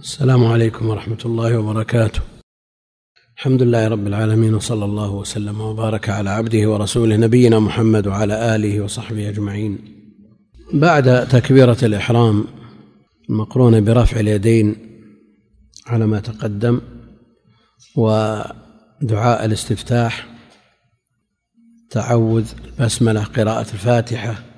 السلام عليكم ورحمة الله وبركاته. الحمد لله رب العالمين وصلى الله وسلم وبارك على عبده ورسوله نبينا محمد وعلى آله وصحبه أجمعين. بعد تكبيرة الإحرام المقرونة برفع اليدين على ما تقدم ودعاء الاستفتاح تعوذ البسملة قراءة الفاتحة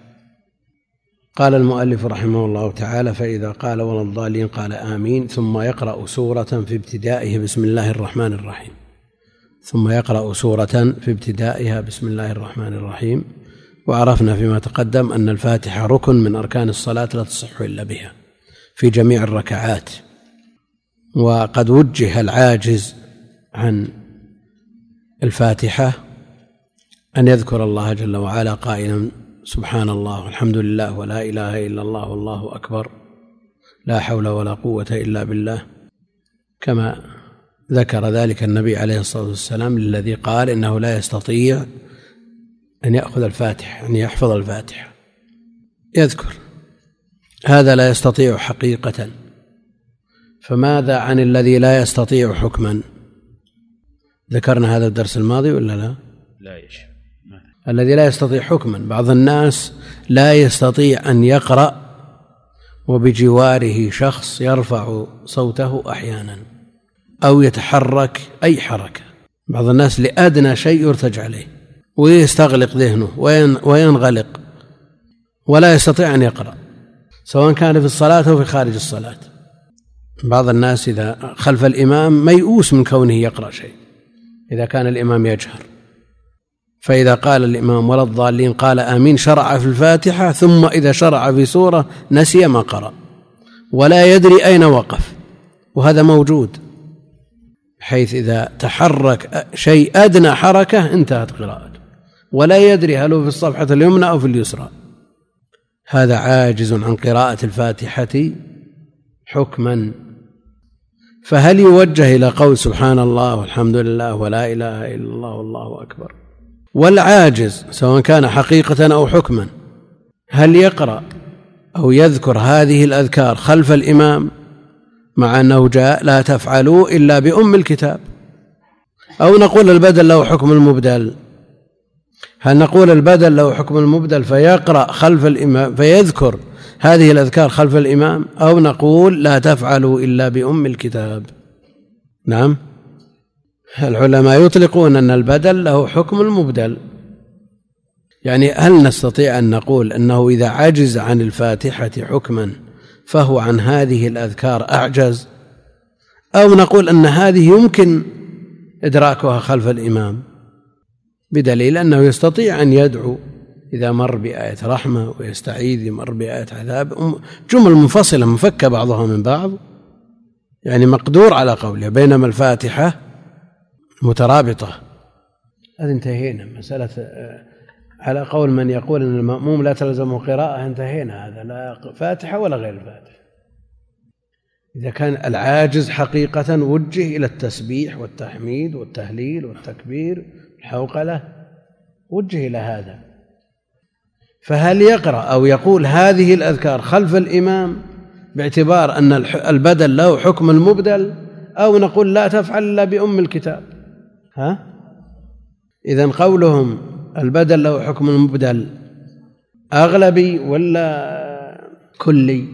قال المؤلف رحمه الله تعالى فإذا قال ولا الضالين قال آمين ثم يقرأ سورة في ابتدائه بسم الله الرحمن الرحيم. ثم يقرأ سورة في ابتدائها بسم الله الرحمن الرحيم. وعرفنا فيما تقدم أن الفاتحة ركن من أركان الصلاة لا تصح إلا بها في جميع الركعات. وقد وجه العاجز عن الفاتحة أن يذكر الله جل وعلا قائلا سبحان الله والحمد لله ولا إله إلا الله والله أكبر. لا حول ولا قوة إلا بالله. كما ذكر ذلك النبي عليه الصلاة والسلام للذي قال إنه لا يستطيع أن يأخذ الفاتحة أن يحفظ الفاتحة يذكر. هذا لا يستطيع حقيقة. فماذا عن الذي لا يستطيع حكما؟ ذكرنا هذا الدرس الماضي ولا لا؟ لا يشفى الذي لا يستطيع حكما. بعض الناس لا يستطيع أن يقرأ وبجواره شخص يرفع صوته أحيانا أو يتحرك أي حركة. بعض الناس لأدنى شيء يرتج عليه ويستغلق ذهنه وينغلق ولا يستطيع أن يقرأ سواء كان في الصلاة أو في خارج الصلاة. بعض الناس إذا خلف الإمام ميؤوس من كونه يقرأ شيء إذا كان الإمام يجهر. فإذا قال الإمام ولا الضالين قال آمين شرع في الفاتحة ثم إذا شرع في سورة نسي ما قرأ ولا يدري أين وقف. وهذا موجود حيث إذا تحرك شيء أدنى حركة انتهت قراءته. ولا يدري هل هو في الصفحة اليمنى أو في اليسرى. هذا عاجز عن قراءة الفاتحة حكما. فهل يوجه إلى قول سبحان الله والحمد لله ولا إله إلا الله والله أكبر؟ والعاجز سواء كان حقيقة أو حكما. هل يقرأ أو يذكر هذه الأذكار خلف الإمام مع أنه جاء لا تفعلوا إلا بأم الكتاب؟ أو نقول البدل له حكم المبدل. هل نقول البدل له حكم المبدل فيقرأ خلف الإمام فيذكر هذه الأذكار خلف الإمام أو نقول لا تفعلوا إلا بأم الكتاب؟ نعم. العلماء يطلقون أن البدل له حكم المبدل. يعني هل نستطيع أن نقول أنه إذا عجز عن الفاتحة حكما فهو عن هذه الأذكار أعجز؟ أو نقول أن هذه يمكن إدراكها خلف الإمام بدليل أنه يستطيع أن يدعو إذا مر بآية رحمة ويستعيذ مر بآية عذاب. جمل منفصلة منفكة بعضها من بعض. يعني مقدور على قوله بينما الفاتحة مترابطة. هذه انتهينا. مسألة آه، على قول من يقول أن المأموم لا تلزمه قراءة انتهينا. هذا لا فاتحة ولا غير الفاتحة إذا كان العاجز حقيقة وجه إلى التسبيح والتحميد والتهليل والتكبير الحوقلة وجه إلى هذا. فهل يقرأ أو يقول هذه الأذكار خلف الإمام باعتبار أن البدل له حكم المبدل أو نقول لا تفعل إلا بأم الكتاب؟ ها؟ إذا قولهم البدل له حكم المبدل أغلبي ولا كلي؟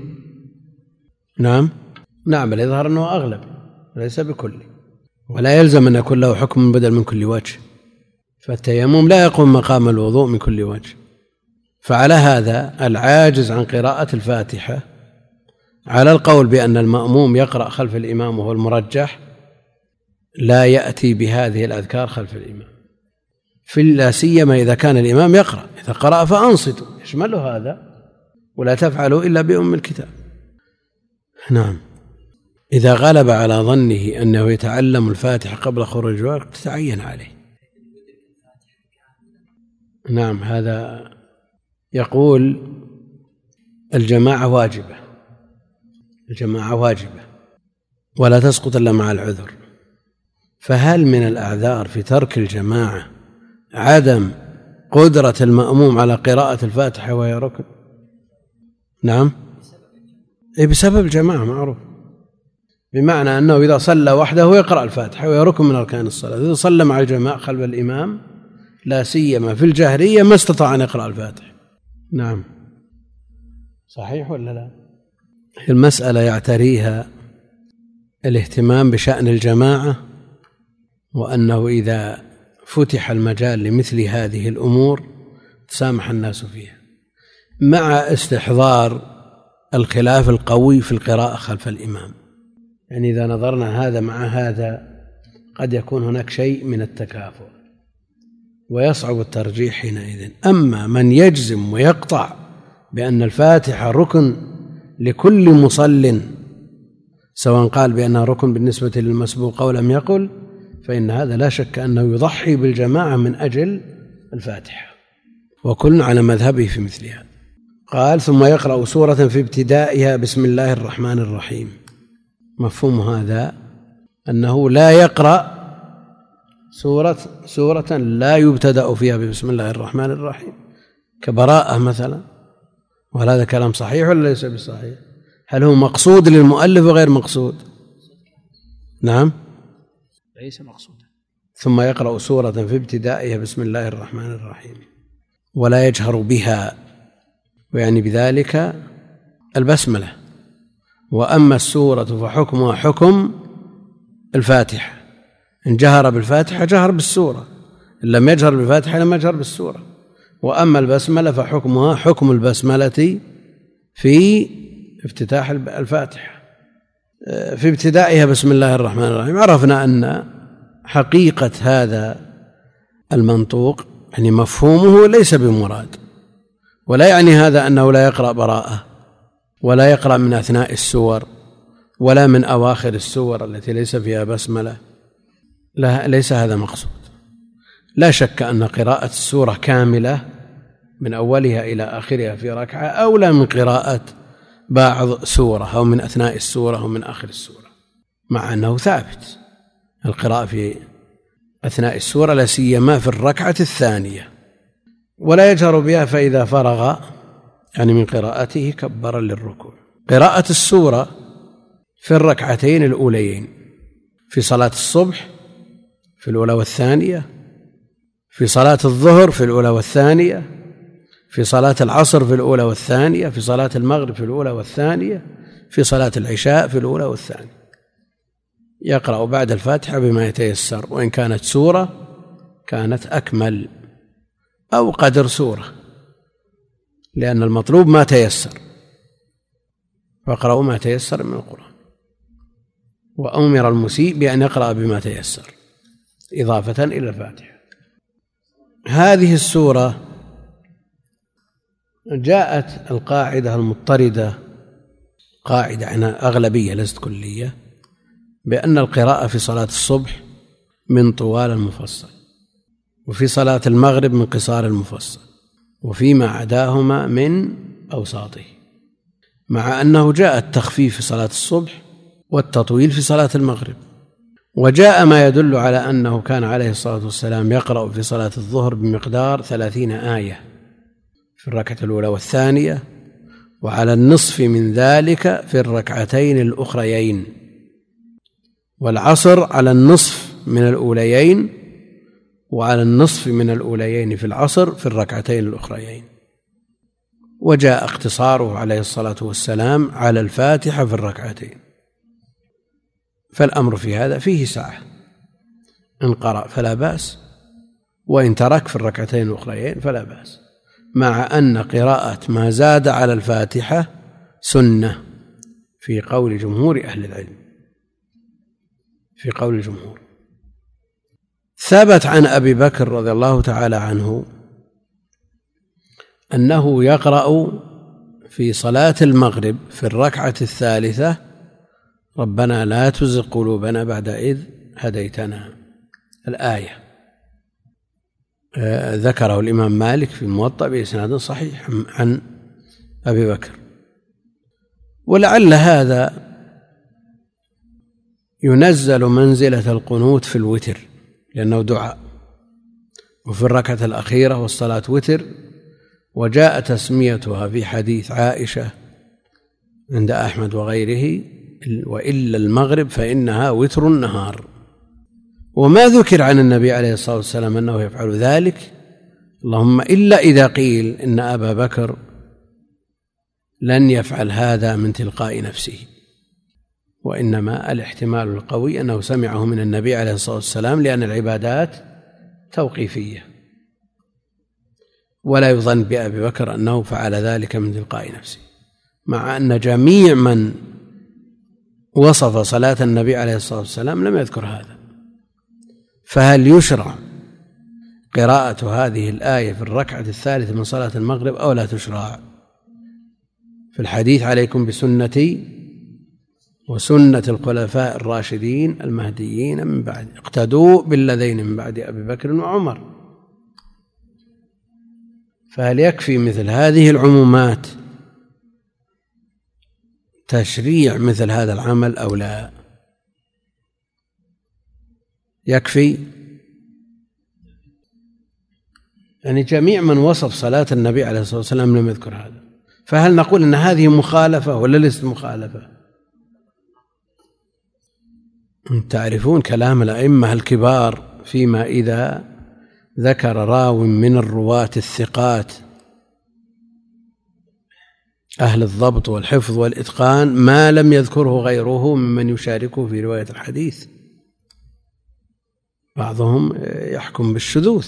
نعم. نعم يظهر أنه أغلب ليس بكلي. ولا يلزم أن يكون له حكم بدل من كل وجه. فالتيمم لا يقوم مقام الوضوء من كل وجه. فعلى هذا العاجز عن قراءة الفاتحة على القول بأن المأموم يقرأ خلف الإمام وهو المرجح لا يأتي بهذه الأذكار خلف الإمام. في لا سيما إذا كان الإمام يقرأ. إذا قرأ فأنصتوا. يشمله هذا ولا تفعلوا إلا بأم الكتاب. نعم. إذا غلب على ظنه أنه يتعلم الفاتحة قبل خروج الوقت تتعين عليه. نعم هذا يقول الجماعة واجبة. الجماعة واجبة. ولا تسقط إلا مع العذر. فهل من الأعذار في ترك الجماعة عدم قدرة المأموم على قراءة الفاتحة وهي ركن؟ نعم. أي بسبب الجماعة معروف. بمعنى أنه إذا صلى وحده يقرأ الفاتحة وهي ركن من أركان الصلاة. إذا صلى مع الجماعة خلف الإمام لا سيما في الجهرية ما استطاع أن يقرأ الفاتحة. نعم. صحيح ولا لا؟ المسألة يعتريها الاهتمام بشأن الجماعة وأنه إذا فتح المجال لمثل هذه الأمور تسامح الناس فيها. مع استحضار الخلاف القوي في القراءة خلف الإمام. يعني إذا نظرنا هذا مع هذا قد يكون هناك شيء من التكافؤ. ويصعب الترجيح حينئذ. أما من يجزم ويقطع بأن الفاتحة ركن لكل مصل سواء قال بأنها ركن بالنسبة للمسبوق أو لم يقل فإن هذا لا شك أنه يضحي بالجماعة من أجل الفاتحة. وكل على مذهبه في مثل هذا. قال ثم يقرأ سورة في ابتدائها بسم الله الرحمن الرحيم. مفهوم هذا؟ أنه لا يقرأ سورة سورة لا يبتدأ فيها بسم الله الرحمن الرحيم. كبراءة مثلا. وهل هذا كلام صحيح ولا ليس بصحيح؟ هل هو مقصود للمؤلف وغير مقصود؟ نعم. ليس مقصودا. ثم يقرأ سورة في ابتدائها بسم الله الرحمن الرحيم. ولا يجهر بها ويعني بذلك البسملة. وأما السورة فحكمها حكم الفاتحة. إن جهر بالفاتحة جهر بالسورة. إن لم يجهر بالفاتحة لم يجهر بالسورة. وأما البسملة فحكمها حكم البسملة في افتتاح الفاتحة. في ابتدائها بسم الله الرحمن الرحيم عرفنا أن حقيقة هذا المنطوق يعني مفهومه ليس بمراد ولا يعني هذا أنه لا يقرأ براءة ولا يقرأ من أثناء السور ولا من أواخر السور التي ليس فيها بسملة لا ليس هذا مقصود. لا شك أن قراءة السورة كاملة من أولها إلى آخرها في ركعة أولى من قراءة بعض سورة أو من أثناء السورة أو من آخر السورة. مع أنه ثابت. القراءة في أثناء السورة لا سيما في الركعة الثانية. ولا يجهر بها فإذا فرغ يعني من قراءته كبر للركوع. قراءة السورة في الركعتين الأوليين في صلاة الصبح في الأولى والثانية في صلاة الظهر في الأولى والثانية في صلاة العصر في الأولى والثانية في صلاة المغرب في الأولى والثانية في صلاة العشاء في الأولى والثانية. يقرأ بعد الفاتحة بما يتيسر وإن كانت سورة كانت أكمل أو قدر سورة لأن المطلوب ما تيسر. فاقرأوا ما تيسر من القرآن. وأمر المسيء بأن يقرأ بما تيسر إضافة إلى الفاتحة. هذه السورة جاءت القاعدة المضطردة قاعدة عنها أغلبية ليست كلية بأن القراءة في صلاة الصبح من طوال المفصل وفي صلاة المغرب من قصار المفصل وفيما عداهما من أوساطه مع أنه جاء التخفيف في صلاة الصبح والتطويل في صلاة المغرب وجاء ما يدل على أنه كان عليه الصلاة والسلام يقرأ في صلاة الظهر بمقدار ثلاثين آية. في الركعة الأولى والثانية وعلى النصف من ذلك في الركعتين الأخريين والعصر على النصف من الأوليين وعلى النصف من الأوليين في العصر في الركعتين الأخريين. وجاء اقتصاره عليه الصلاة والسلام على الفاتحة في الركعتين. فالأمر في هذا فيه سعة إن قرأ فلا بأس وإن ترك في الركعتين الأخريين فلا بأس. مع أن قراءة ما زاد على الفاتحة سنة في قول جمهور أهل العلم. في قول الجمهور. ثبت عن أبي بكر رضي الله تعالى عنه أنه يقرأ في صلاة المغرب في الركعة الثالثة ربنا لا تزغ قلوبنا بعد إذ هديتنا. الآية. ذكره الإمام مالك في الموطأ بإسناد صحيح عن أبي بكر. ولعل هذا ينزل منزلة القنوت في الوتر لأنه دعاء. وفي الركعة الأخيرة والصلاة وتر وجاء تسميتها في حديث عائشة عند أحمد وغيره وإلا المغرب فإنها وتر النهار. وما ذكر عن النبي عليه الصلاة والسلام أنه يفعل ذلك. اللهم إلا إذا قيل إن أبا بكر لن يفعل هذا من تلقاء نفسه وإنما الاحتمال القوي أنه سمعه من النبي عليه الصلاة والسلام لأن العبادات توقيفية. ولا يظن بأبي بكر أنه فعل ذلك من تلقاء نفسه مع أن جميع من وصف صلاة النبي عليه الصلاة والسلام لم يذكر هذا. فهل يشرع قراءة هذه الآية في الركعة الثالثة من صلاة المغرب أو لا تشرع؟ في الحديث عليكم بسنتي وسنة الخلفاء الراشدين المهديين من بعد اقتدوا بالذين من بعد أبي بكر وعمر. فهل يكفي مثل هذه العمومات تشريع مثل هذا العمل أو لا؟ يكفي؟ يعني جميع من وصف صلاة النبي عليه الصلاة والسلام لم يذكر هذا. فهل نقول أن هذه مخالفة ولا ليست مخالفة؟ تعرفون كلام الأئمة الكبار فيما إذا ذكر راو من الرواة الثقات؟ أهل الضبط والحفظ والإتقان ما لم يذكره غيره ممن يشاركه في رواية الحديث. بعضهم يحكم بالشذوذ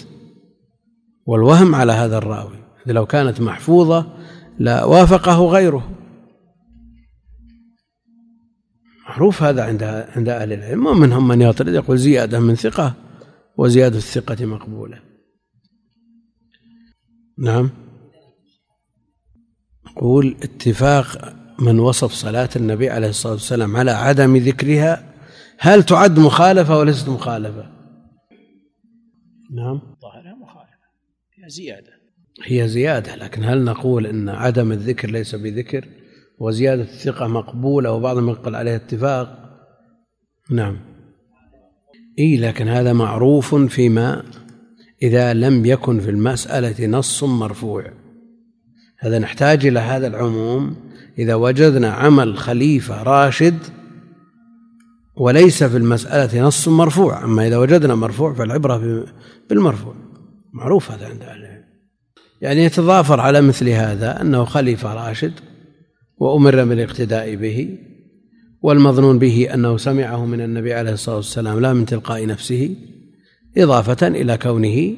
والوهم على هذا الراوي. لو كانت محفوظة لا وافقه غيره. معروف هذا عند عند أهل العلم ومنهم من يطرد يقول زيادة من ثقة وزيادة الثقة مقبولة. نعم. يقول اتفاق من وصف صلاة النبي عليه الصلاة والسلام على عدم ذكرها هل تعد مخالفة وليست مخالفة؟ نعم. ظاهرها مخالفة. هي زيادة. هي زيادة لكن هل نقول أن عدم الذكر ليس بذكر؟ وزيادة الثقة مقبولة وبعضهم يقول عليها اتفاق؟ نعم. إي لكن هذا معروف فيما إذا لم يكن في المسألة نص مرفوع. هذا نحتاج إلى هذا العموم. إذا وجدنا عمل خليفة راشد وليس في المسألة نص مرفوع. أما إذا وجدنا مرفوع فالعبرة بالمرفوع. معروف هذا عند أهل العلم. يعني يتضافر على مثل هذا أنه خليفة راشد وأمر بالاقتداء به والمظنون به أنه سمعه من النبي عليه الصلاة والسلام لا من تلقاء نفسه إضافة إلى كونه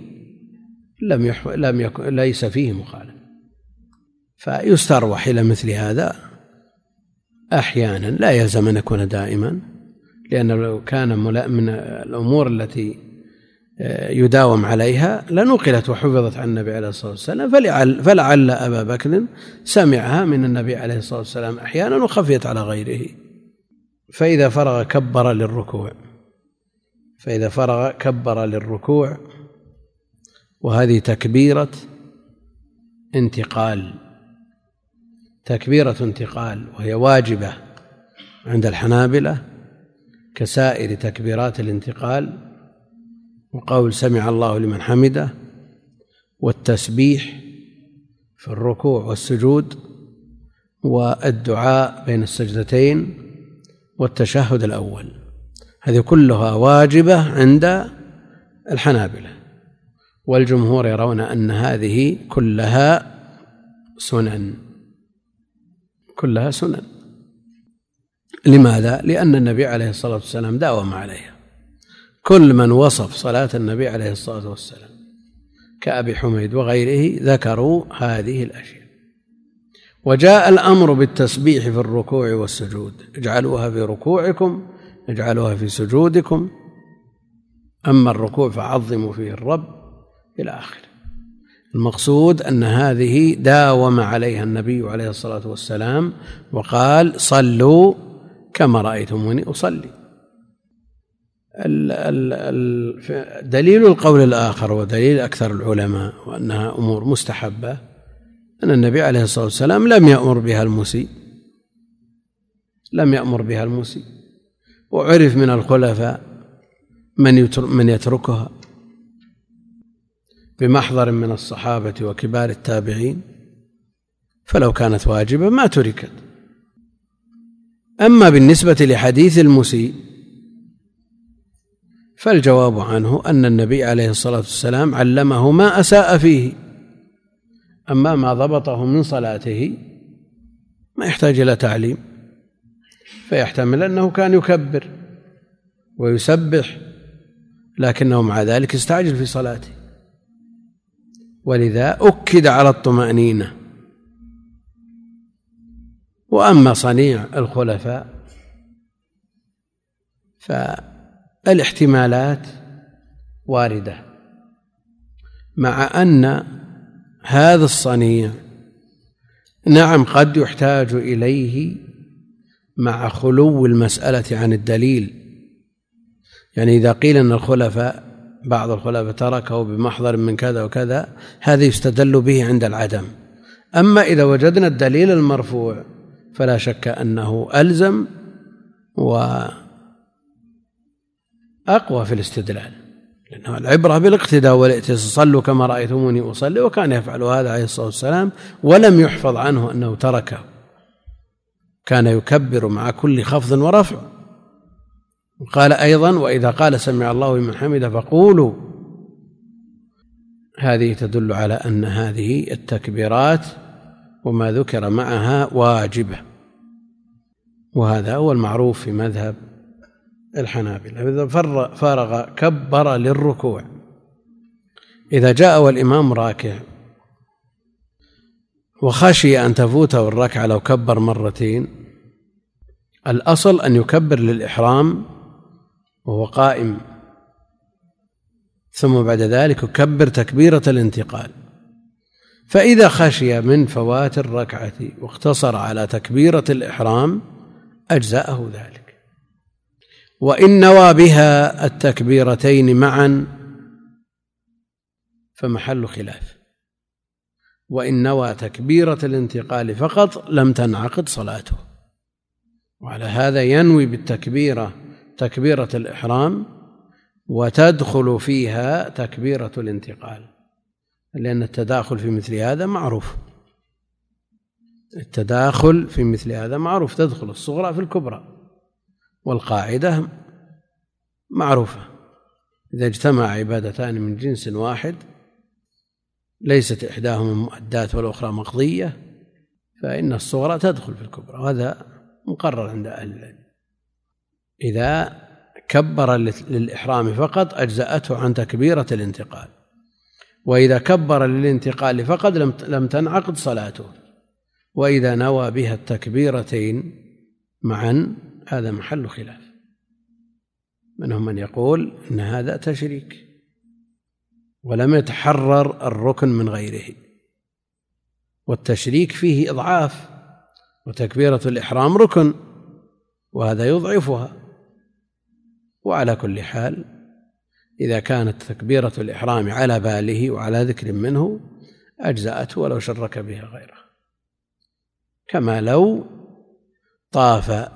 لم يح... لم يكن ليس فيه مخالف فيستروح إلى مثل هذا أحيانا. لا يلزم أن يكون دائما. لأنه لو كان من الأمور التي آه، يداوم عليها لنقلت وحفظت عن النبي عليه الصلاة والسلام فلعل, فلعل أبا بكر سمعها من النبي عليه الصلاة والسلام أحيانا وخفيت على غيره. فإذا فرغ كبر للركوع. فإذا فرغ كبر للركوع وهذه تكبيرة انتقال. تكبيرة انتقال وهي واجبة عند الحنابلة كسائر تكبيرات الانتقال وقول سمع الله لمن حمده والتسبيح في الركوع والسجود والدعاء بين السجدتين والتشهد الأول. هذه كلها واجبة عند الحنابلة. والجمهور يرون أن هذه كلها سنن. كلها سنن. لماذا؟ لأن النبي عليه الصلاة والسلام داوم عليها. كل من وصف صلاة النبي عليه الصلاة والسلام كأبي حميد وغيره ذكروا هذه الأشياء. وجاء الأمر بالتسبيح في الركوع والسجود. اجعلوها في ركوعكم اجعلوها في سجودكم. أما الركوع فعظموا فيه الرب إلى آخره. المقصود أن هذه داوم عليها النبي عليه الصلاة والسلام وقال صلوا كما رأيتموني أصلي. دليل القول الآخر ودليل أكثر العلماء وأنها أمور مستحبة أن النبي عليه الصلاة والسلام لم يأمر بها المسيء لم يأمر بها المسيء وعرف من الخلفاء من من يتركها بمحضر من الصحابة وكبار التابعين. فلو كانت واجبة ما تركت. أما بالنسبة لحديث المسيء فالجواب عنه أن النبي عليه الصلاة والسلام علمه ما أساء فيه. أما ما ضبطه من صلاته ما يحتاج إلى تعليم فيحتمل أنه كان يكبر ويسبح لكنه مع ذلك استعجل في صلاته. ولذا أكد على الطمأنينة. وأما صنيع الخلفاء فالاحتمالات واردة مع أن هذا الصنيع نعم قد يحتاج إليه مع خلو المسألة عن الدليل. يعني إذا قيل أن الخلفاء بعض الخلفاء تركه بمحضر من كذا وكذا هذا يستدل به عند العدم. أما إذا وجدنا الدليل المرفوع فلا شك أنه ألزم وأقوى في الاستدلال لأنه العبرة بالاقتداء والائتزار صلوا كما رأيتموني أصلي وكان يفعل هذا عليه الصلاة والسلام ولم يحفظ عنه أنه تركه. كان يكبر مع كل خفض ورفع. قال أيضا وإذا قال سمع الله لمن حمده فقولوا. هذه تدل على أن هذه التكبيرات وما ذكر معها واجبة وهذا هو المعروف في مذهب الحنابلة. إذا فرغ كبر للركوع. إذا جاء والإمام راكع وخشي أن تفوته الركعة لو كبر مرتين الأصل أن يكبر للإحرام وهو قائم. ثم بعد ذلك يكبر تكبيرة الانتقال. فإذا خشي من فوات الركعة واقتصر على تكبيرة الإحرام أجزأه ذلك. وإن نوى بها التكبيرتين معا فمحل خلاف. وإن نوى تكبيرة الانتقال فقط لم تنعقد صلاته. وعلى هذا ينوي بالتكبيرة تكبيرة الإحرام وتدخل فيها تكبيرة الانتقال. لأن التداخل في مثل هذا معروف. التداخل في مثل هذا معروف. تدخل الصغرى في الكبرى. والقاعدة معروفة. إذا اجتمع عبادتان من جنس واحد ليست إحداهما مؤداة والأخرى مقضية فإن الصغرى تدخل في الكبرى وهذا مقرر عند أهل العلم. إذا كبر للإحرام فقط أجزأته عن تكبيرة الانتقال. وإذا كبر للانتقال فقط لم لم تنعقد صلاته. وإذا نوى بها التكبيرتين معا هذا محل خلاف. منهم من يقول إن هذا تشريك. ولم يتحرر الركن من غيره. والتشريك فيه إضعاف. وتكبيرة الإحرام ركن. وهذا يضعفها. وعلى كل حال إذا كانت تكبيرة الإحرام على باله وعلى ذكر منه أجزأته ولو شرك بها غيره. كما لو طاف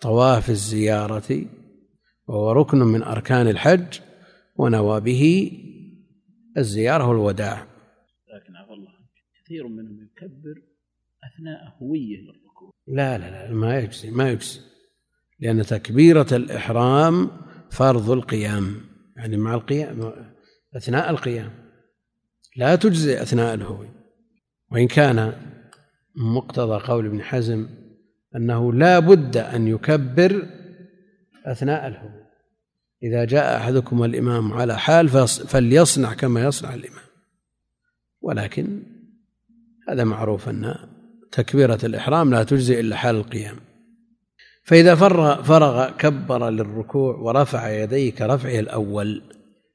طواف الزيارة وهو ركن من أركان الحج ونوى به الزيارة والوداع. لكن عفى الله كثير منهم يكبر أثناء هوية للركوع. لا لا لا ما يجزي ما يجزي لأن تكبيرة الإحرام فرض القيام. يعني مع القيام أثناء القيام. لا تجزي أثناء الهوي. وإن كان مقتضى قول ابن حزم أنه لا بد أن يكبر أثناء الهوي. إذا جاء أحدكم الإمام على حال فليصنع كما يصنع الإمام. ولكن هذا معروف أن تكبيرة الإحرام لا تجزي إلا حال القيام. فإذا فرغ, فرغ كبر للركوع ورفع يديه كرفعه الأول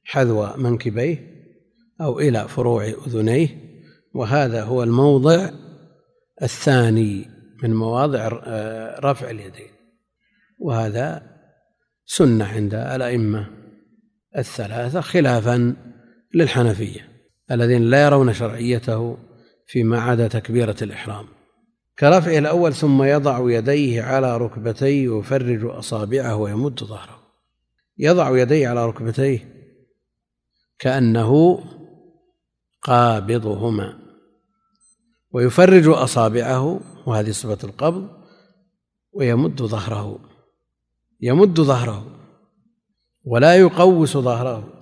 حذو منكبيه أو إلى فروع أذنيه. وهذا هو الموضع الثاني من مواضع رفع اليدين. وهذا سنة عند الأئمة الثلاثة خلافا للحنفية الذين لا يرون شرعيته فيما عدا تكبيرة الإحرام. كرفعه الأول ثم يضع يديه على ركبتيه ويفرج أصابعه ويمد ظهره. يضع يديه على ركبتيه كأنه قابضهما. ويفرج أصابعه وهذه صفة القبض ويمد ظهره. يمد ظهره. ولا يقوس ظهره.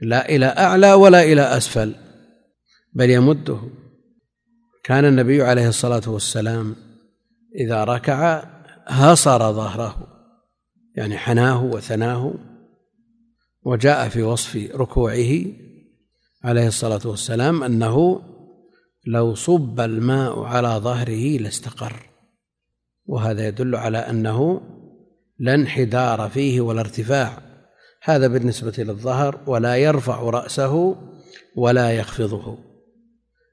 لا إلى أعلى ولا إلى أسفل بل يمده. كان النبي عليه الصلاة والسلام إذا ركع هصر ظهره يعني حناه وثناه وجاء في وصف ركوعه عليه الصلاة والسلام أنه لو صب الماء على ظهره لاستقر. وهذا يدل على أنه لا انحدار فيه ولا ارتفاع. هذا بالنسبة للظهر ولا يرفع رأسه ولا يخفضه.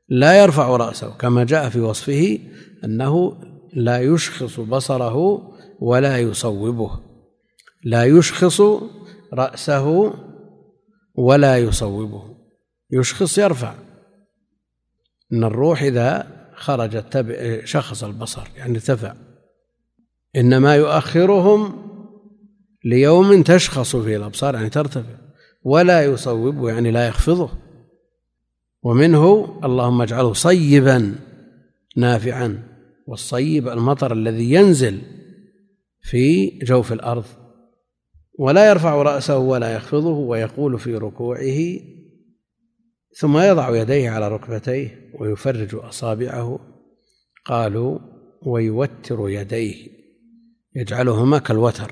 لا يرفع رأسه كما جاء في وصفه أنه لا يشخص بصره ولا يصوبه. لا يشخص رأسه ولا يصوبه. يشخص يرفع. إن الروح إذا خرجت شخص البصر يعني ارتفع. إنما يؤخرهم ليوم تشخص فيه الأبصار يعني ترتفع. ولا يصوبه يعني لا يخفضه. ومنه اللهم اجعله صيبا نافعا والصيب المطر الذي ينزل في جوف الأرض. ولا يرفع رأسه ولا يخفضه ويقول في ركوعه ثم يضع يديه على ركبتيه ويفرج أصابعه. قالوا ويوتر يديه يجعلهما كالوتر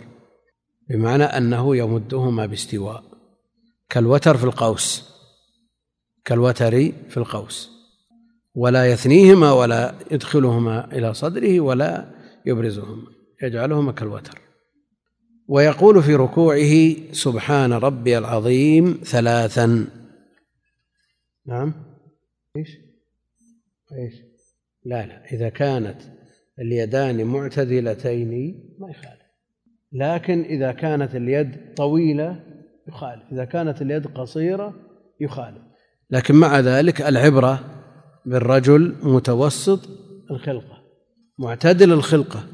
بمعنى أنه يمدهما باستواء. كالوتر في القوس. كالوتر في القوس ولا يثنيهما ولا يدخلهما إلى صدره ولا يبرزهما يجعلهما كالوتر. ويقول في ركوعه سبحان ربي العظيم ثلاثا. نعم. إيش؟ إيش؟ لا لا. إذا كانت اليدان معتدلتين ما يخالف. لكن إذا كانت اليد طويلة يخالف. إذا كانت اليد قصيرة يخالف. لكن مع ذلك العبرة بالرجل متوسط الخلقة معتدل الخلقة.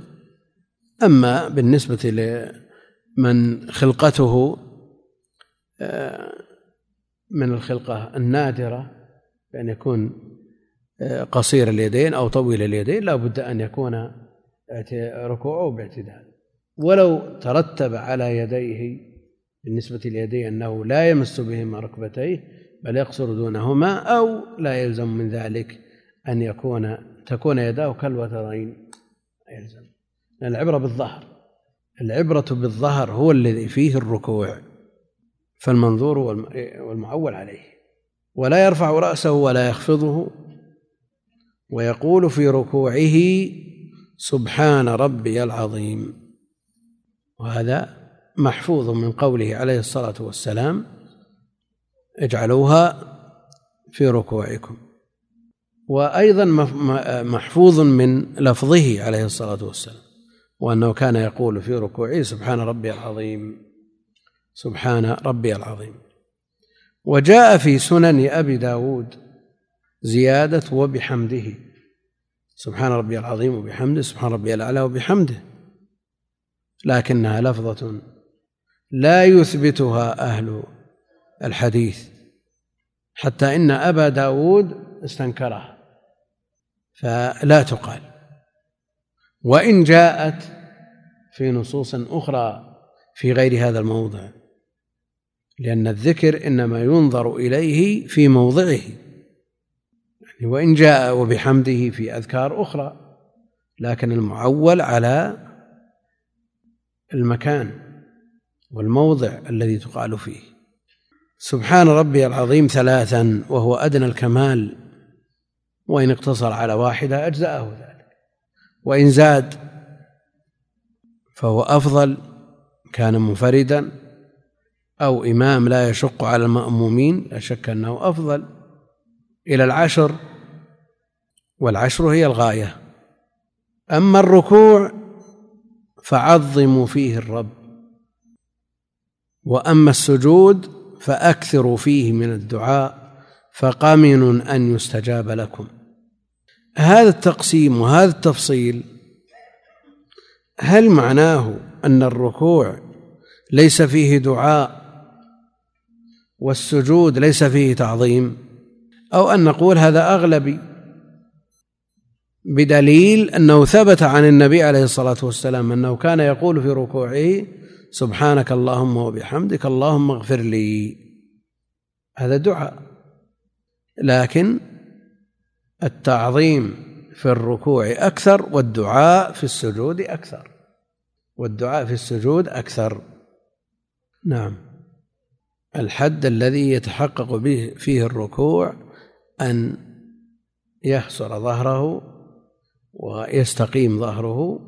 أما بالنسبة لمن خلقته آه، من الخلقة النادرة بأن يكون آه، قصير اليدين أو طويل اليدين لا بد أن يكون ركوعه باعتدال. ولو ترتب على يديه بالنسبة ليديه أنه لا يمس بهما ركبتيه بل يقصر دونهما أو لا يلزم من ذلك أن يكون تكون يداه كالوترين. يلزم. العبرة بالظهر. العبرة بالظهر هو الذي فيه الركوع فالمنظور والمعول عليه. ولا يرفع رأسه ولا يخفضه. ويقول في ركوعه سبحان ربي العظيم. وهذا محفوظ من قوله عليه الصلاة والسلام. اجعلوها في ركوعكم. وأيضا محفوظ من لفظه عليه الصلاة والسلام وأنه كان يقول في ركوعه سبحان ربي العظيم سبحان ربي العظيم. وجاء في سنن أبي داود زيادة وبحمده سبحان ربي العظيم وبحمده سبحان ربي الأعلى وبحمده. لكنها لفظة لا يثبتها أهل الحديث حتى إن أبا داود استنكرها فلا تقال. وإن جاءت في نصوص أخرى في غير هذا الموضع لأن الذكر إنما ينظر إليه في موضعه. يعني وإن جاء وبحمده في أذكار أخرى لكن المعول على المكان والموضع الذي تقال فيه. سبحان ربي العظيم ثلاثا وهو أدنى الكمال وإن اقتصر على واحدة أجزأه ذلك وإن زاد فهو أفضل كان منفردا أو إمام لا يشق على المأمومين لا شك أنه أفضل إلى العشر والعشر هي الغاية. أما الركوع فعظموا فيه الرب. وأما السجود فأكثروا فيه من الدعاء فقمن أن يستجاب لكم. هذا التقسيم وهذا التفصيل هل معناه أن الركوع ليس فيه دعاء والسجود ليس فيه تعظيم؟ أو أن نقول هذا أغلبي بدليل أنه ثبت عن النبي عليه الصلاة والسلام أنه كان يقول في ركوعه سبحانك اللهم وبحمدك اللهم اغفر لي. هذا دعاء. لكن التعظيم في الركوع أكثر والدعاء في السجود أكثر. والدعاء في السجود أكثر. نعم. الحد الذي يتحقق به فيه الركوع أن يحصر ظهره ويستقيم ظهره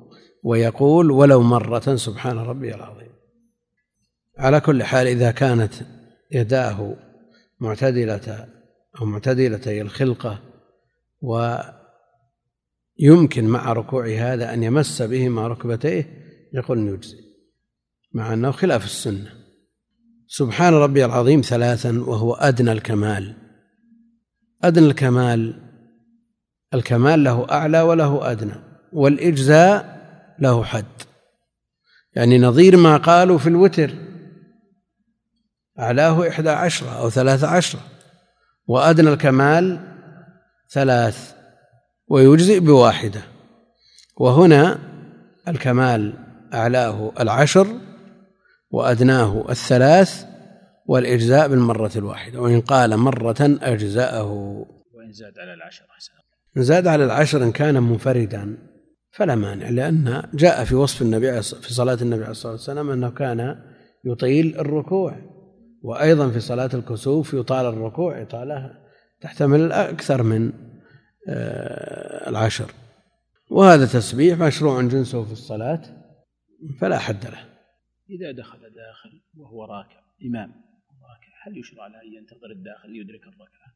ويقول ولو مرة سبحان ربي العظيم. على كل حال إذا كانت يداه معتدلة أو معتدلتي الخلقة ويمكن مع ركوع هذا أن يمس بهما ركبتيه يقول يجزي مع أنه خلاف السنة. سبحان ربي العظيم ثلاثا وهو أدنى الكمال. أدنى الكمال الكمال له أعلى وله أدنى والإجزاء له حد. يعني نظير ما قالوا في الوتر أعلاه إحدى عشرة أو ثلاثة عشرة. وأدنى الكمال ثلاث ويجزئ بواحدة. وهنا الكمال أعلاه العشر وأدناه الثلاث والإجزاء بالمرة الواحدة. وإن قال مرة أجزأه. وإن زاد على العشر أحسن. إن زاد على العشر إن كان منفردا فلا مانع لأن جاء في وصف النبي في صلاة النبي عليه الصلاة والسلام أنه كان يطيل الركوع. وأيضا في صلاة الكسوف يطال الركوع إطالة تحتمل أكثر من آه، العشر. وهذا تسبيح مشروع جنسه في الصلاة فلا حد له. إذا دخل داخل وهو راكع إمام راكع هل يشرع له أن ينتظر الداخل ليدرك الركعة؟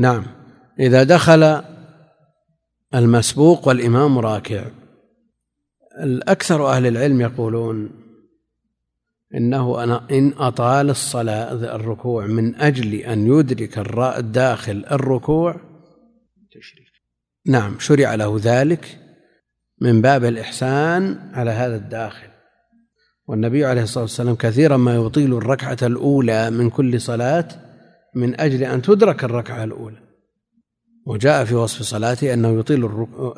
نعم. إذا دخل المسبوق والإمام راكع الأكثر أهل العلم يقولون إنه أنا إن أطال الصلاة الركوع من أجل أن يدرك الداخل الركوع. تشريف نعم شرع له ذلك من باب الإحسان على هذا الداخل. والنبي عليه الصلاة والسلام كثيرا ما يطيل الركعة الأولى من كل صلاة من أجل أن تدرك الركعة الأولى. وجاء في وصف صلاته أنه يطيل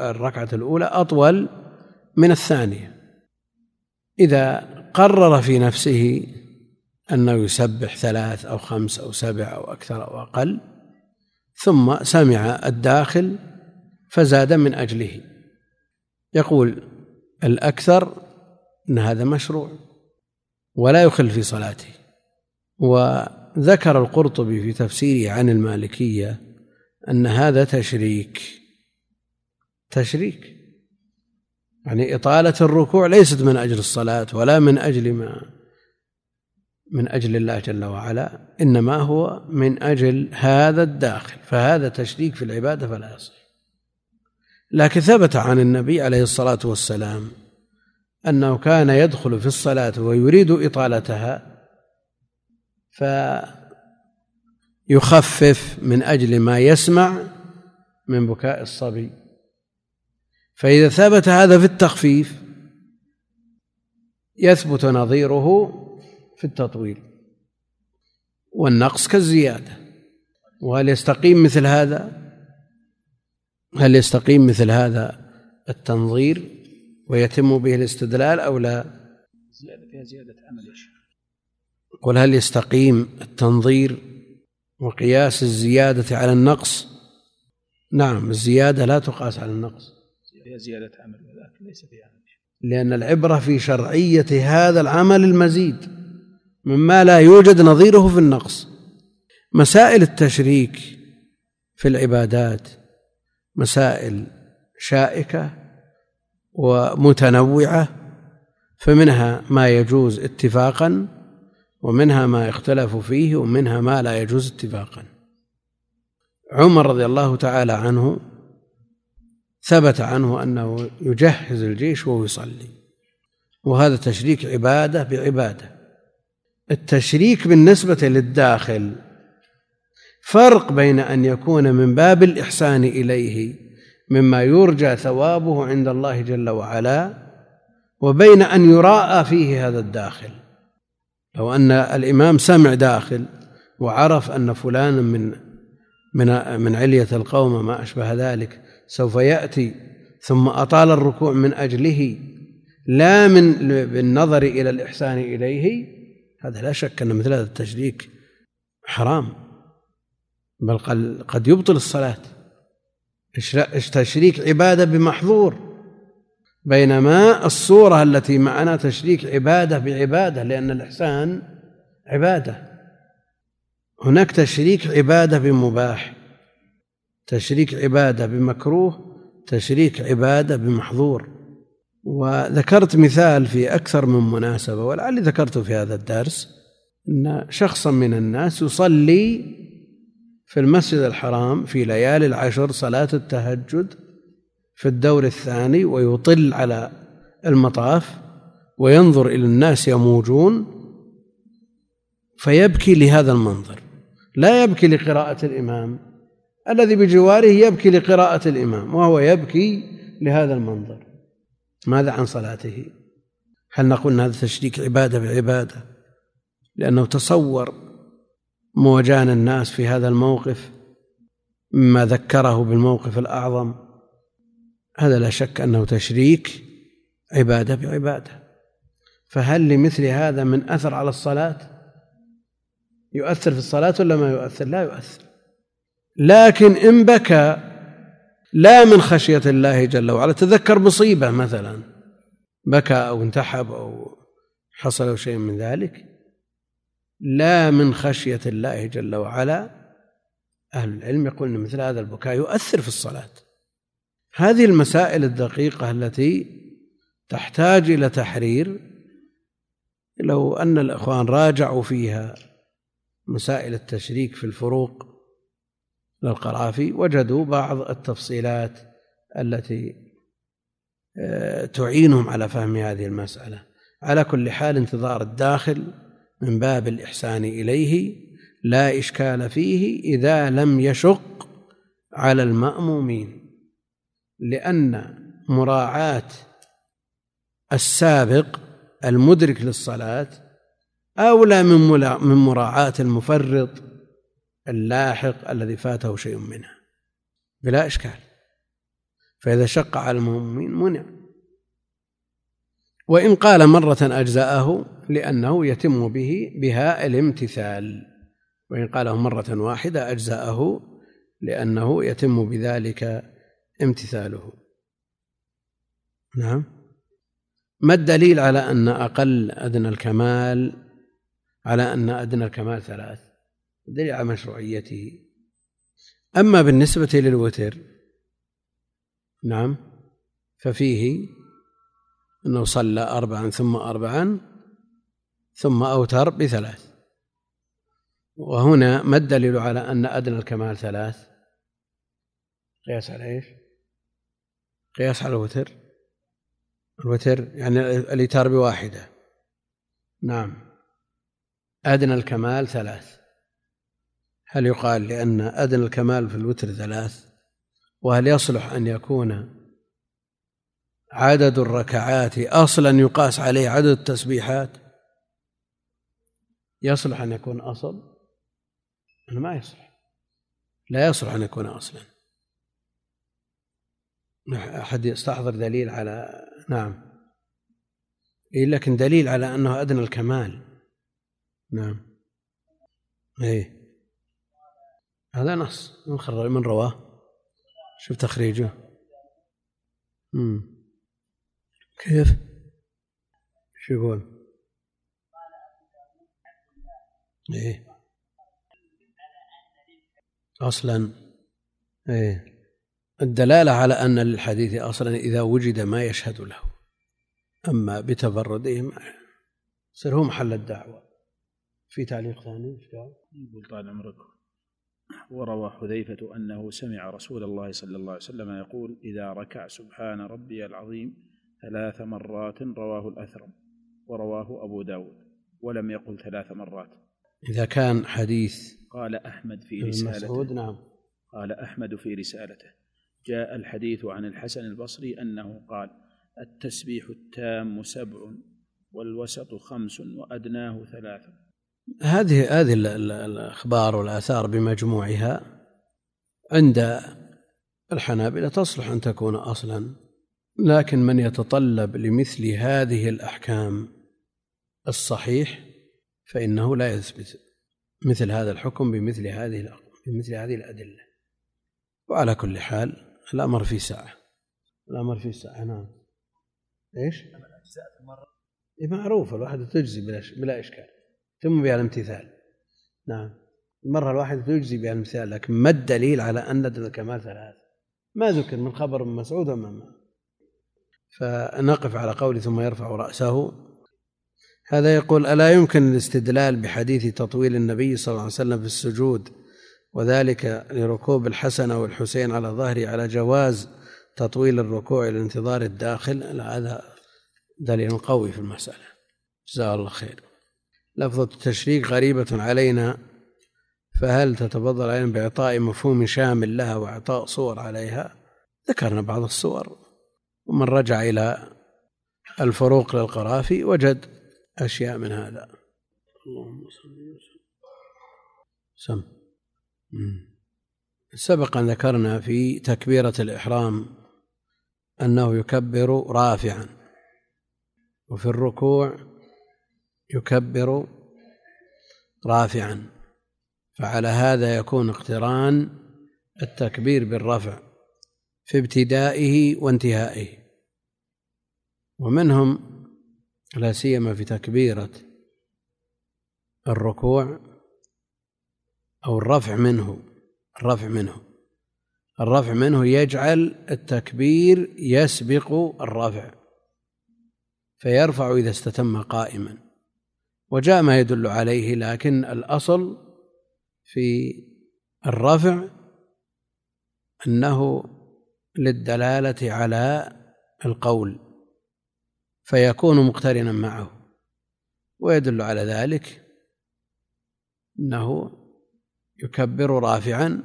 الركعة الأولى أطول من الثانية. إذا قرر في نفسه أنه يسبح ثلاث أو خمس أو سبع أو أكثر أو أقل ثم سمع الداخل فزاد من أجله. يقول الأكثر أن هذا مشروع ولا يخل في صلاته. وذكر القرطبي في تفسيره عن المالكية أن هذا تشريك. تشريك. يعني إطالة الركوع ليست من أجل الصلاة ولا من أجل ما من أجل الله جل وعلا إنما هو من أجل هذا الداخل فهذا تشريك في العبادة فلا يصح. لكن ثبت عن النبي عليه الصلاة والسلام أنه كان يدخل في الصلاة ويريد إطالتها فيخفف من أجل ما يسمع من بكاء الصبي. فإذا ثبت هذا في التخفيف يثبت نظيره في التطويل والنقص كالزيادة. وهل يستقيم مثل هذا؟ هل يستقيم مثل هذا التنظير ويتم به الاستدلال أو لا؟ زيادة فيها زيادة عمل قل هل يستقيم التنظير وقياس الزيادة على النقص؟ نعم الزيادة لا تقاس على النقص. زيادة عمل ولكن ليس فيها عمل. لأن العبرة في شرعية هذا العمل المزيد مما لا يوجد نظيره في النقص. مسائل التشريك في العبادات مسائل شائكة ومتنوعة فمنها ما يجوز اتفاقا ومنها ما يختلف فيه ومنها ما لا يجوز اتفاقا. عمر رضي الله تعالى عنه ثبت عنه أنه يجهز الجيش وهو يصلي وهذا تشريك عبادة بعبادة. التشريك بالنسبة للداخل فرق بين أن يكون من باب الإحسان إليه مما يرجى ثوابه عند الله جل وعلا وبين أن يراءى فيه هذا الداخل. لو أن الإمام سمع داخل وعرف أن فلانا من من من علية القوم ما أشبه ذلك سوف يأتي ثم أطال الركوع من أجله لا من بالنظر إلى الإحسان إليه. هذا لا شك أن مثل هذا التشريك حرام بل قد يبطل الصلاة. تشريك عبادة بمحظور بينما الصورة التي معنا تشريك عبادة بعبادة لأن الإحسان عبادة. هناك تشريك عبادة بمباح. تشريك عبادة بمكروه تشريك عبادة بمحظور. وذكرت مثال في أكثر من مناسبة ولعلي ذكرته في هذا الدرس أن شخصا من الناس يصلي في المسجد الحرام في ليالي العشر صلاة التهجد في الدور الثاني ويطل على المطاف وينظر إلى الناس يموجون فيبكي لهذا المنظر. لا يبكي لقراءة الإمام. الذي بجواره يبكي لقراءة الإمام وهو يبكي لهذا المنظر. ماذا عن صلاته؟ هل نقول أن هذا تشريك عبادة بعبادة؟ لأنه تصور مواجان الناس في هذا الموقف مما ذكره بالموقف الأعظم. هذا لا شك أنه تشريك عبادة بعبادة. فهل لمثل هذا من أثر على الصلاة؟ يؤثر في الصلاة ولا ما يؤثر؟ لا يؤثر. لكن إن بكى لا من خشية الله جل وعلا. تذكر مصيبة مثلا بكى أو انتحب أو حصل شيء من ذلك. لا من خشية الله جل وعلا. أهل العلم يقول أن مثل هذا البكاء يؤثر في الصلاة. هذه المسائل الدقيقة التي تحتاج إلى تحرير. لو أن الإخوان راجعوا فيها مسائل التشريك في الفروق للقرافي وجدوا بعض التفصيلات التي آه، تعينهم على فهم هذه المسألة. على كل حال انتظار الداخل من باب الإحسان إليه لا إشكال فيه إذا لم يشق على المأمومين. لأن مراعاة السابق المدرك للصلاة أولى من مراعاة المفرط اللاحق الذي فاته شيء منها بلا إشكال. فإذا شق على المؤمنين منع. وإن قال مرة أجزأه لأنه يتم به بها الامتثال. وإن قاله مرة واحدة أجزأه لأنه يتم بذلك امتثاله. نعم. ما الدليل على أن أقل أدنى الكمال؟ على أن أدنى الكمال ثلاث. دليل على مشروعيته. أما بالنسبة للوتر نعم ففيه أنه صلى أربعا ثم أربعا ثم أوتر بثلاث. وهنا ما الدليل على أن أدنى الكمال ثلاث؟ قياس على إيش؟ قياس على الوتر. الوتر يعني الإيتار بواحدة. نعم. أدنى الكمال ثلاث. هل يقال لأن أدنى الكمال في الوتر ثلاث؟ وهل يصلح أن يكون عدد الركعات أصلا يقاس عليه عدد التسبيحات؟ يصلح أن يكون أصل؟ ما يصلح. لا يصلح أن يكون أصلا. أحد يستحضر دليل على نعم. إيه لكن دليل على أنه أدنى الكمال. نعم. إيه. هذا نص. من خرج من رواه. شوف تخريجه. امم كيف؟ شو يقول إيه. أصلا إيه. الدلالة على أن للحديث أصلا إذا وجد ما يشهد له. أما بتفرده ما يصير هو محل الدعوة. في تعليق ثاني؟ يقول طال عمرك. وروى حذيفة أنه سمع رسول الله صلى الله عليه وسلم يقول إذا ركع سبحان ربي العظيم ثلاث مرات رواه الأثرم ورواه أبو داود ولم يقل ثلاث مرات. إذا كان حديث قال أحمد في رسالته. نعم. قال أحمد في رسالته. جاء الحديث عن الحسن البصري أنه قال التسبيح التام سبع والوسط خمس وأدناه ثلاث. هذه هذه الأخبار والآثار بمجموعها عند الحنابلة تصلح أن تكون أصلا لكن من يتطلب لمثل هذه الأحكام الصحيح فإنه لا يثبت مثل هذا الحكم بمثل هذه بمثل هذه الأدلة. وعلى كل حال الأمر في ساعة. الأمر في ساعة نعم. إيش؟ إيه معروف الواحدة تجزي بلا بلا إشكال. ثم بها الامتثال نعم. المرة الواحدة تجزي بها الامتثال لكن ما الدليل على أن الكمال ثلاث ما ذكر من خبر من مسعود وما فنقف على قوله ثم يرفع رأسه. هذا يقول ألا يمكن الاستدلال بحديث تطويل النبي صلى الله عليه وسلم في السجود وذلك لركوب الحسن والحسين على ظهره على جواز تطويل الركوع إلى انتظار الداخل؟ هذا دليل قوي في المسألة. جزاه الله خير. لفظة التشريك غريبة علينا فهل تتفضل علينا بإعطاء مفهوم شامل لها وإعطاء صور عليها؟ ذكرنا بعض الصور. ومن رجع إلى الفروق للقرافي وجد أشياء من هذا. اللهم صل وسلم. سم. سبق أن ذكرنا في تكبيرة الإحرام أنه يكبر رافعا. وفي الركوع يكبر رافعا. فعلى هذا يكون اقتران التكبير بالرفع في ابتدائه وانتهائه. ومنهم لا سيما في تكبيرة الركوع أو الرفع منه الرفع منه الرفع منه يجعل التكبير يسبق الرفع فيرفع إذا استتم قائما. وجاء ما يدل عليه لكن الأصل في الرفع أنه للدلالة على القول فيكون مقترنا معه. ويدل على ذلك أنه يكبر رافعا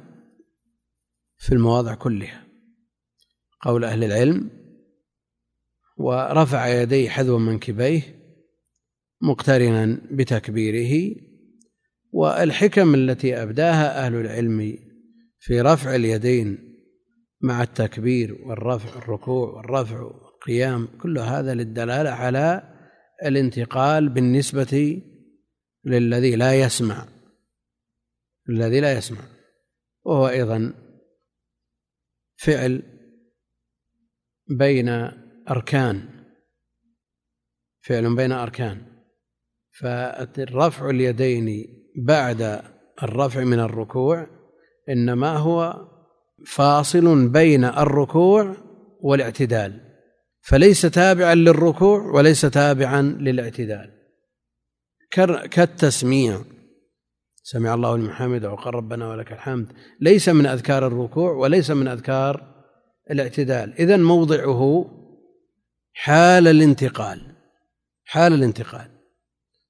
في المواضع كلها. قول أهل العلم ورفع يديه حذو منكبيه مقترنا بتكبيره والحكم التي أبداها أهل العلم في رفع اليدين مع التكبير والرفع الركوع والرفع والقيام كل هذا للدلالة على الانتقال بالنسبة للذي لا يسمع. الذي لا يسمع. وهو أيضا فعل بين أركان. فعل بين أركان. فالرفع اليدين بعد الرفع من الركوع إنما هو فاصل بين الركوع والاعتدال فليس تابعا للركوع وليس تابعا للاعتدال. كالتسميع سمع الله لمن حمده وقال ربنا ولك الحمد ليس من أذكار الركوع وليس من أذكار الاعتدال. اذا موضعه حال الانتقال حال الانتقال.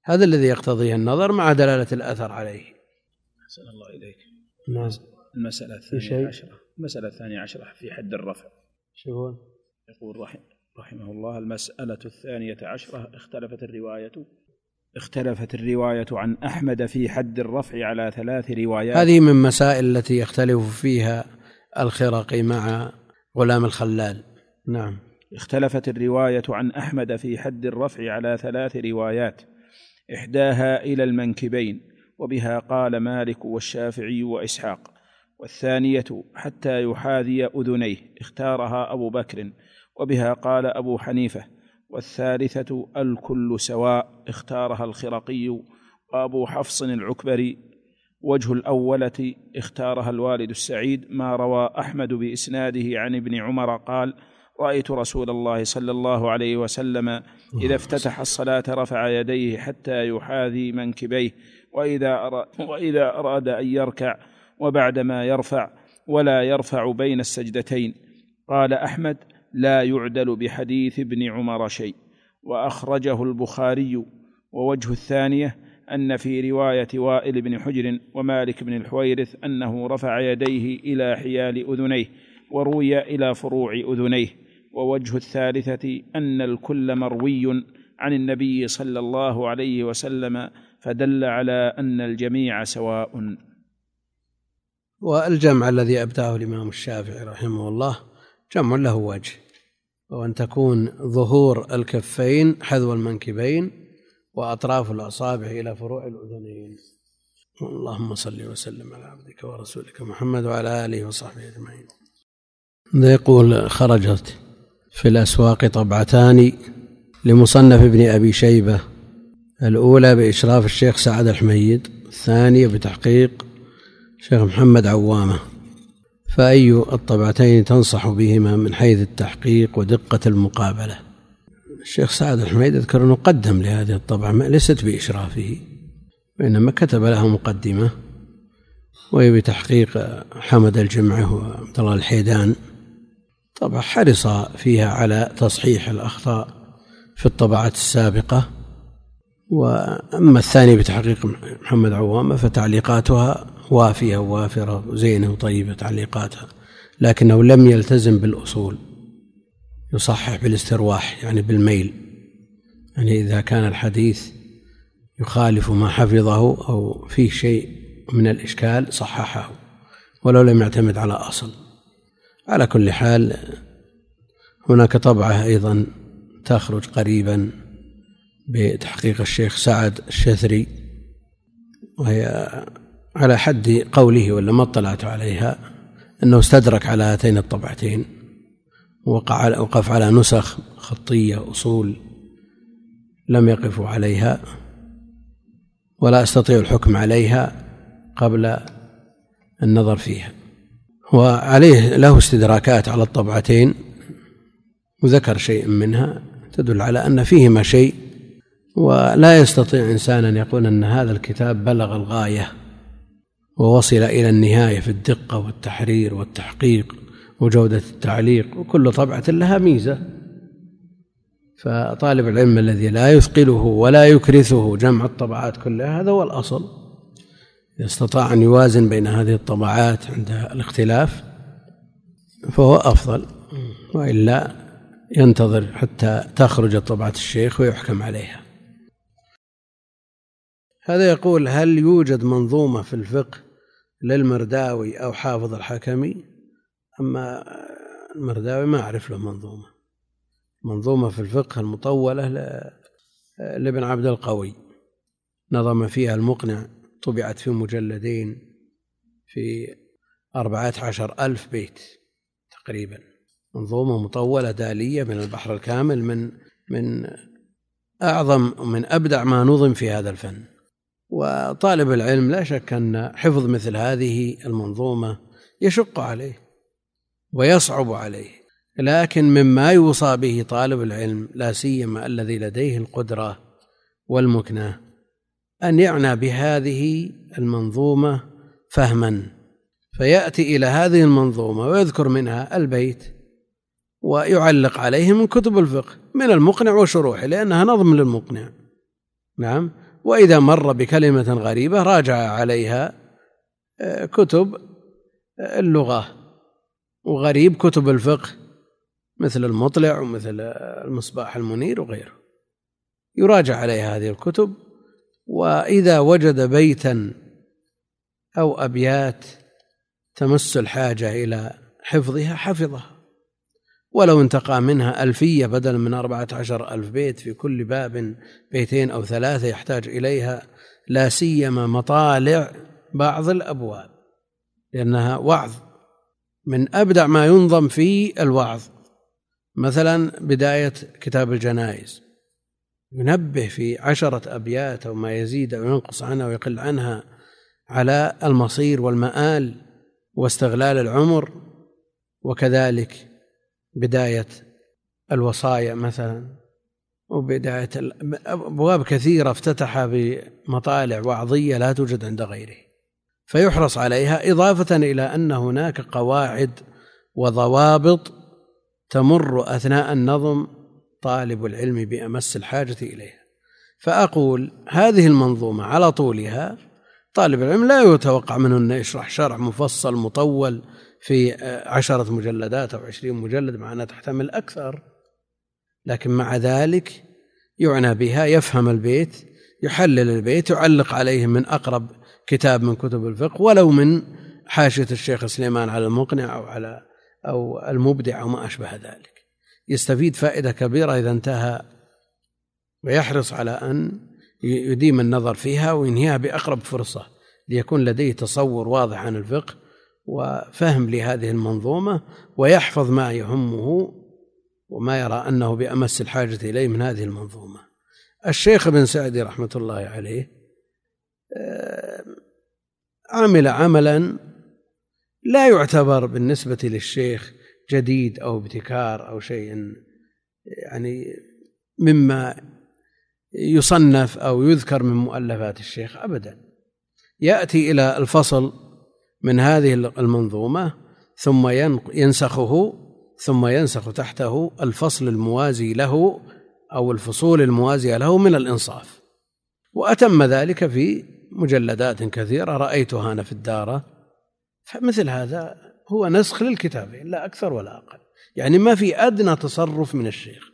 هذا الذي يقتضيه النظر مع دلالة الأثر عليه. أحسن الله إليك. نعم. المسألة الثانية عشرة. المسألة الثانية عشرة في حد الرفع. شو هو؟ يقول رحم رحمه الله المسألة الثانية عشرة اختلفت الرواية. اختلفت الرواية عن أحمد في حد الرفع على ثلاث روايات. هذه من مسائل التي يختلف فيها الخرقي مع غلام الخلال. نعم. اختلفت الرواية عن أحمد في حد الرفع على ثلاث روايات. إحداها إلى المنكبين وبها قال مالك والشافعي وإسحاق. والثانية حتى يحاذي أذنيه اختارها أبو بكر وبها قال أبو حنيفة. والثالثة الكل سواء اختارها الخرقي وأبو حفص العكبري. وجه الأولة اختارها الوالد السعيد ما روى أحمد بإسناده عن ابن عمر قال رأيت رسول الله صلى الله عليه وسلم إذا افتتح الصلاة رفع يديه حتى يحاذي منكبيه وإذا أراد, وإذا أراد أن يركع وبعدما يرفع ولا يرفع بين السجدتين. قال أحمد لا يعدل بحديث ابن عمر شيء. وأخرجه البخاري. ووجه الثانية أن في رواية وائل بن حجر ومالك بن الحويرث أنه رفع يديه إلى حيال أذنيه وروي إلى فروع أذنيه. ووجه الثالثة أن الكل مروي عن النبي صلى الله عليه وسلم فدل على أن الجميع سواء. والجمع الذي أبداه الإمام الشافعي رحمه الله جمع له وجه وأن تكون ظهور الكفين حذو المنكبين وأطراف الأصابع إلى فروع الأذنين. اللهم صل وسلم على عبدك ورسولك محمد وعلى آله وصحبه أجمعين. يقول خرجت في الأسواق طبعتان لمصنف ابن أبي شيبة الأولى بإشراف الشيخ سعد الحميد الثانية بتحقيق شيخ محمد عوامة. فأي الطبعتين تنصح بهما من حيث التحقيق ودقة المقابلة؟ الشيخ سعد الحميد أذكر أنه قدم لهذه الطبعة ليست بإشرافه وإنما كتب لها مقدمة وهي بتحقيق حمد الجمعة وعبد الله الحيدان. طبعا حرص فيها على تصحيح الأخطاء في الطبعات السابقة. وأما الثاني بتحقيق محمد عوامة فتعليقاتها وافية ووافرة وزينة وطيبة تعليقاتها لكنه لم يلتزم بالأصول يصحح بالاسترواح يعني بالميل. يعني إذا كان الحديث يخالف ما حفظه أو فيه شيء من الإشكال صححه ولو لم يعتمد على أصل. على كل حال هناك طبعة أيضا تخرج قريبا بتحقيق الشيخ سعد الشثري وهي على حد قوله ولا ما اطلعت عليها أنه استدرك على هاتين الطبعتين وقع وقف على نسخ خطية أصول لم يقفوا عليها ولا أستطيع الحكم عليها قبل النظر فيها. وعليه له استدراكات على الطبعتين وذكر شيء منها تدل على أن فيهما شيء ولا يستطيع إنسان أن يقول أن هذا الكتاب بلغ الغاية ووصل إلى النهاية في الدقة والتحرير والتحقيق وجودة التعليق وكل طبعة لها ميزة. فطالب العلم الذي لا يثقله ولا يكرثه جمع الطبعات كلها هذا هو الأصل. استطاع أن يوازن بين هذه الطبعات عند الاختلاف فهو أفضل. وإلا ينتظر حتى تخرج طبعة الشيخ ويحكم عليها. هذا يقول هل يوجد منظومة في الفقه للمرداوي أو حافظ الحكمي؟ أما المرداوي ما أعرف له منظومة. منظومة في الفقه المطولة لابن عبد القوي نظم فيها المقنع طبعت في مجلدين في أربعة عشر ألف بيت تقريبا. منظومة مطولة دالية من البحر الكامل من من أعظم من أبدع ما نظم في هذا الفن. وطالب العلم لا شك أن حفظ مثل هذه المنظومة يشق عليه ويصعب عليه. لكن مما يوصى به طالب العلم لا سيما الذي لديه القدرة والمكنة أن يعنى بهذه المنظومة فهما. فيأتي إلى هذه المنظومة ويذكر منها البيت ويعلق عليه من كتب الفقه من المقنع وشروحه لأنها نظم للمقنع. نعم. وإذا مر بكلمة غريبة راجع عليها آه، كتب آه، اللغة. وغريب كتب الفقه مثل المطلع ومثل المصباح المنير وغيره. يراجع عليها هذه الكتب وإذا وجد بيتا أو أبيات تمس الحاجة إلى حفظها حفظها. ولو انتقى منها ألفية بدلا من أربعة عشر ألف بيت في كل باب بيتين أو ثلاثة يحتاج إليها لا سيما مطالع بعض الأبواب لأنها وعظ. من أبدع ما ينظم في الوعظ. مثلا بداية كتاب الجنائز ينبه في عشرة أبيات أو ما يزيد أو ينقص عنها ويقل عنها على المصير والمآل واستغلال العمر وكذلك بداية الوصايا مثلا وبداية أبواب كثيرة افتتح بمطالع وعظية لا توجد عند غيره. فيحرص عليها إضافة إلى أن هناك قواعد وضوابط تمر أثناء النظم طالب العلم بأمس الحاجة إليها. فأقول هذه المنظومة على طولها طالب العلم لا يتوقع منه أن يشرح شرح مفصل مطول في عشرة مجلدات أو عشرين مجلد مع أنها تحتمل أكثر. لكن مع ذلك يعنى بها يفهم البيت يحلل البيت يعلق عليه من أقرب كتاب من كتب الفقه ولو من حاشية الشيخ سليمان على المقنع أو على أو المبدع أو ما أشبه ذلك. يستفيد فائدة كبيرة إذا انتهى ويحرص على أن يديم النظر فيها وينهيها بأقرب فرصة ليكون لديه تصور واضح عن الفقه وفهم لهذه المنظومة ويحفظ ما يهمه وما يرى أنه بأمس الحاجة إليه من هذه المنظومة. الشيخ ابن سعدي رحمة الله عليه آه، عمل عملا لا يعتبر بالنسبة للشيخ جديد أو ابتكار أو شيء يعني مما يصنف أو يذكر من مؤلفات الشيخ أبدا. يأتي إلى الفصل من هذه المنظومة ثم ينسخه ثم ينسخ تحته الفصل الموازي له أو الفصول الموازية له من الإنصاف. وأتم ذلك في مجلدات كثيرة رأيتها أنا في الدارة. فمثل هذا هو نسخ للكتابين لا أكثر ولا أقل. يعني ما في أدنى تصرف من الشيخ.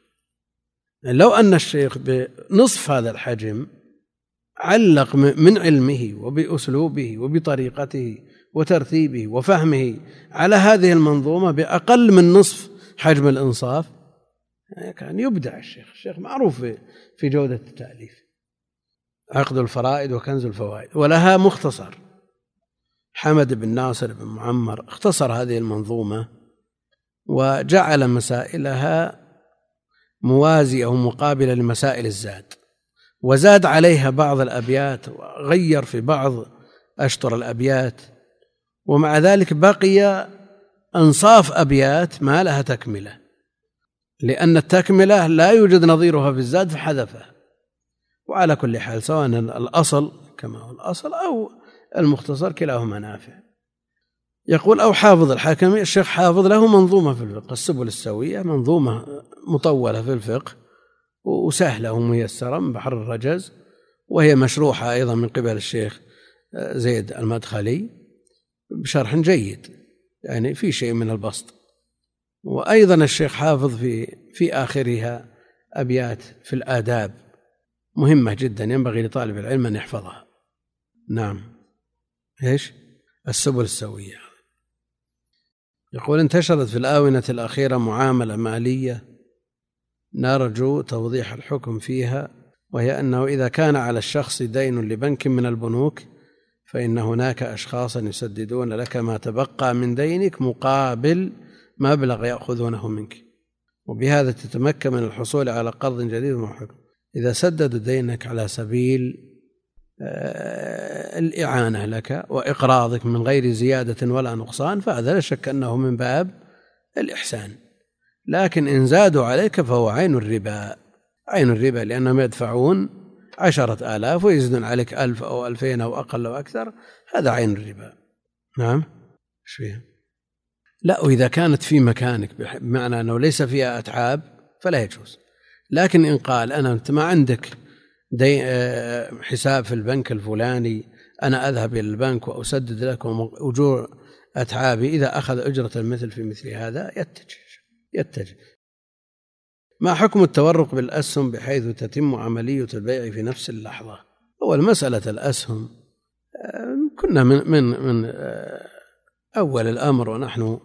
لو أن الشيخ بنصف هذا الحجم علق من علمه وبأسلوبه وبطريقته وترتيبه وفهمه على هذه المنظومة بأقل من نصف حجم الإنصاف كان يبدع الشيخ. الشيخ معروف في جودة التأليف. عقد الفرائد وكنز الفوائد ولها مختصر. حمد بن ناصر بن معمر اختصر هذه المنظومة وجعل مسائلها موازية أو مقابلة لمسائل الزاد وزاد عليها بعض الأبيات وغير في بعض أشطر الأبيات ومع ذلك بقي أنصاف أبيات ما لها تكملة لأن التكملة لا يوجد نظيرها في الزاد فحذفها وعلى كل حال سواء الأصل كما هو الأصل أو المختصر كلاهما نافع. يقول أو حافظ الحكمي الشيخ حافظ له منظومة في الفقه السبل السوية منظومة مطولة في الفقه وسهلة وميسرة من بحر الرجز وهي مشروحة أيضا من قبل الشيخ زيد المدخلي بشرح جيد يعني في شيء من البسط. وأيضا الشيخ حافظ في في آخرها أبيات في الآداب مهمة جدا ينبغي لطالب العلم أن يحفظها. نعم. إيش؟ السبل السوية. يقول انتشرت في الآونة الأخيرة معاملة مالية نرجو توضيح الحكم فيها وهي أنه إذا كان على الشخص دين لبنك من البنوك فإن هناك أشخاصا يسددون لك ما تبقى من دينك مقابل مبلغ يأخذونه منك. وبهذا تتمكن من الحصول على قرض جديد ومحكم إذا سددوا دينك على سبيل الإعانة لك وإقراضك من غير زيادة ولا نقصان فهذا لا شك أنه من باب الإحسان. لكن إن زادوا عليك فهو عين الربا. عين الربا لأنهم يدفعون عشرة آلاف ويزيدون عليك ألف أو ألفين أو أقل أو أكثر هذا عين الربا. نعم؟ إيش لا وإذا كانت في مكانك بمعنى أنه ليس فيها أتعاب فلا يجوز. لكن إن قال أنا أنت ما عندك دي آه، حساب في البنك الفلاني أنا أذهب إلى البنك وأسدد لكم أجور أتعابي. إذا أخذ أجرة المثل في مثل هذا يتجه يتجه. ما حكم التورق بالأسهم بحيث تتم عملية البيع في نفس اللحظة؟ أول مسألة الأسهم. آه، كنا من من من آه، أول الأمر ونحن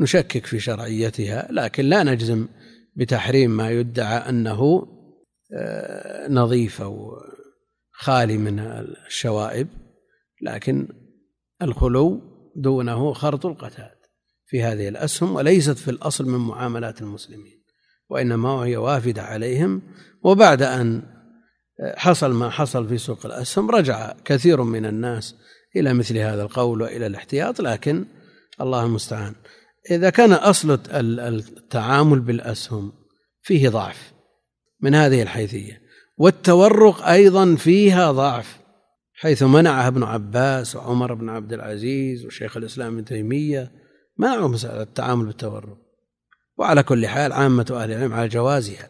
نشكك في شرعيتها لكن لا نجزم بتحريم ما يدعى أنه آه، نظيف أو خالي من الشوائب لكن الخلو دونه خرط القتاد في هذه الأسهم وليست في الأصل من معاملات المسلمين وإنما هي وافدة عليهم. وبعد أن حصل ما حصل في سوق الأسهم رجع كثير من الناس إلى مثل هذا القول وإلى الاحتياط لكن الله المستعان. إذا كان أصل التعامل بالأسهم فيه ضعف من هذه الحيثية. والتورق أيضا فيها ضعف حيث منعها ابن عباس وعمر بن عبد العزيز وشيخ الإسلام ابن تيمية منعوا مسألة التعامل بالتورق. وعلى كل حال عامة أهل العلم على جوازها.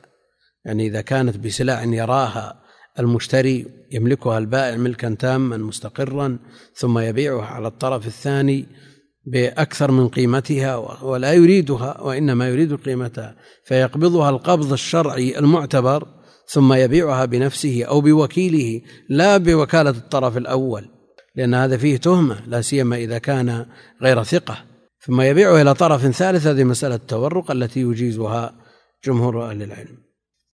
يعني إذا كانت بسلع يراها المشتري يملكها البائع ملكا تاما مستقرا ثم يبيعها على الطرف الثاني بأكثر من قيمتها ولا يريدها وإنما يريد قيمتها. فيقبضها القبض الشرعي المعتبر ثم يبيعها بنفسه أو بوكيله لا بوكالة الطرف الأول لأن هذا فيه تهمة لا سيما إذا كان غير ثقة. ثم يبيعه إلى طرف ثالث هذه مسألة التورق التي يجيزها جمهور أهل العلم.